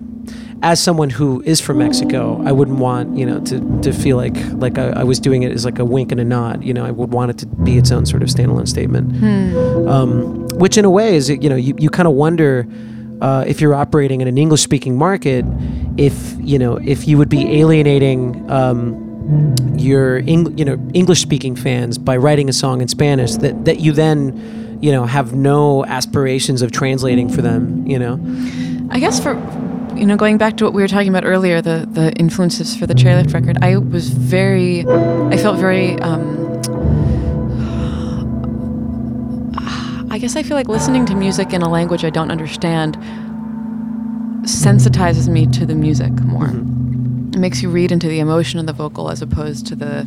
as someone who is from Mexico, I wouldn't want you know to, to feel like like I, I was doing it as like a wink and a nod. You know, I would want it to be its own sort of standalone statement. Um, which in a way is you know you, you kind of wonder uh, if you're operating in an English speaking market, if you know if you would be alienating. Um, your Eng- you know English speaking fans by writing a song in Spanish that that you then you know have no aspirations of translating for them you know I guess for you know going back to what we were talking about earlier, the the influences for the chairlift record, I was very, I felt very. Um, [SIGHS] I guess I feel like listening to music in a language I don't understand sensitizes me to the music more. It makes you read into the emotion of the vocal as opposed to the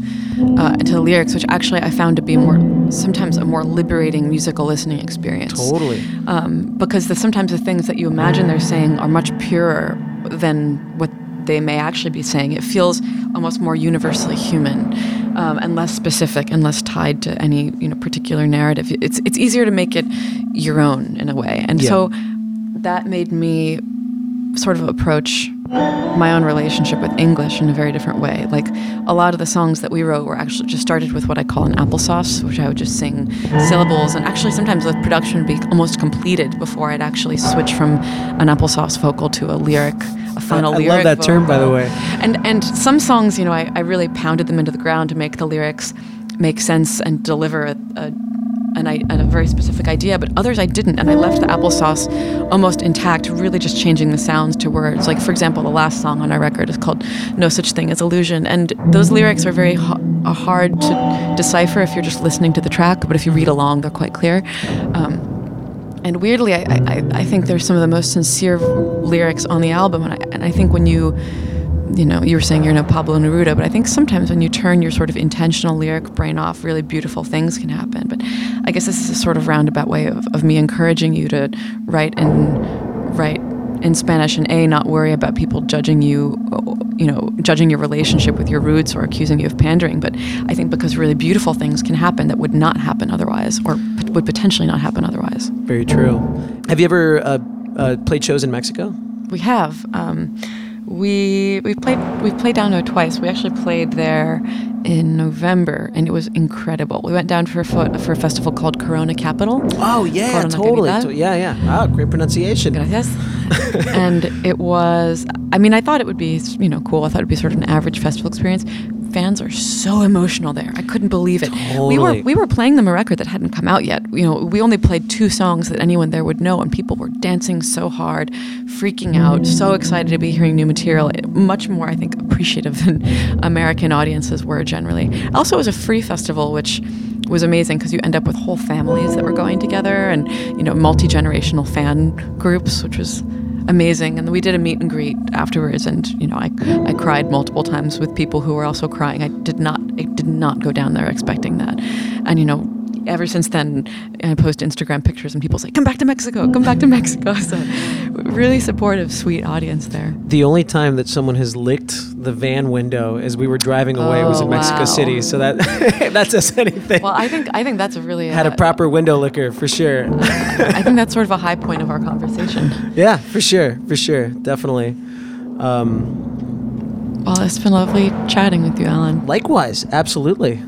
uh, to the lyrics, which actually I found to be more sometimes a more liberating musical listening experience totally um, because the, sometimes the things that you imagine they're saying are much purer than what they may actually be saying. It feels almost more universally human. um, and less specific and less tied to any you know particular narrative. It's it's easier to make it your own in a way, and Yeah. so that made me sort of approach my own relationship with English in a very different way. Like a lot of the songs that we wrote were actually just started with what I call an applesauce, which I would just sing syllables, and actually sometimes the production would be almost completed before I'd actually switch from an applesauce vocal to a lyric, a final I lyric. I love that term, by the way. And and some songs, you know, I, I really pounded them into the ground to make the lyrics make sense and deliver a, a an, a very specific idea, but others I didn't, and I left the applesauce almost intact, really just changing the sounds to words. Like, for example, the last song on our record is called "No Such Thing as Illusion," and those lyrics are very ha- hard to decipher if you're just listening to the track, but if you read along, they're quite clear. Um, and weirdly, I, I, I think they're some of the most sincere lyrics on the album, and I, and I think when you you know, you were saying you're no Pablo Neruda, but I think sometimes when you turn your sort of intentional lyric brain off, really beautiful things can happen. But I guess this is a sort of roundabout way of, of me encouraging you to write and write in Spanish and a not worry about people judging you, you know, judging your relationship with your roots or accusing you of pandering. But I think because really beautiful things can happen that would not happen otherwise, or p- would potentially not happen otherwise. Very true. Have you ever uh, uh, played shows in Mexico? We have. Um, we we played we played down there twice. We actually played there in November, and it was incredible. We went down for a fo- for a festival called Corona Capital. Oh yeah, Corona totally. To- Yeah, yeah. Ah, great pronunciation. Gracias. [LAUGHS] and it was. I mean, I thought it would be you know cool. I thought it'd be sort of an average festival experience. Fans are so emotional there. I couldn't believe it. We were we were playing them a record that hadn't come out yet. You know, we only played two songs that anyone there would know, and people were dancing so hard, freaking out, so excited to be hearing new material. Much more, I think, appreciative than American audiences were generally. Also, it was a free festival, which was amazing because you end up with whole families that were going together, and you know, multi generational fan groups, which was amazing. And we did a meet and greet afterwards, and you know, I I cried multiple times with people who were also crying. I did not I did not go down there expecting that, and you know. Ever since then, I post Instagram pictures and people say, "Come back to Mexico! Come back to Mexico!" [LAUGHS] So, really supportive, sweet audience there. The only time that someone has licked the van window as we were driving away was Oh, in Mexico. City. So that [LAUGHS] that says anything. Well, I think I think that's a really Had a uh, proper window licker for sure. [LAUGHS] I think that's sort of a high point of our conversation. yeah, for sure, for sure, definitely. Um, Well, it's been lovely chatting with you, Alan. likewise, absolutely.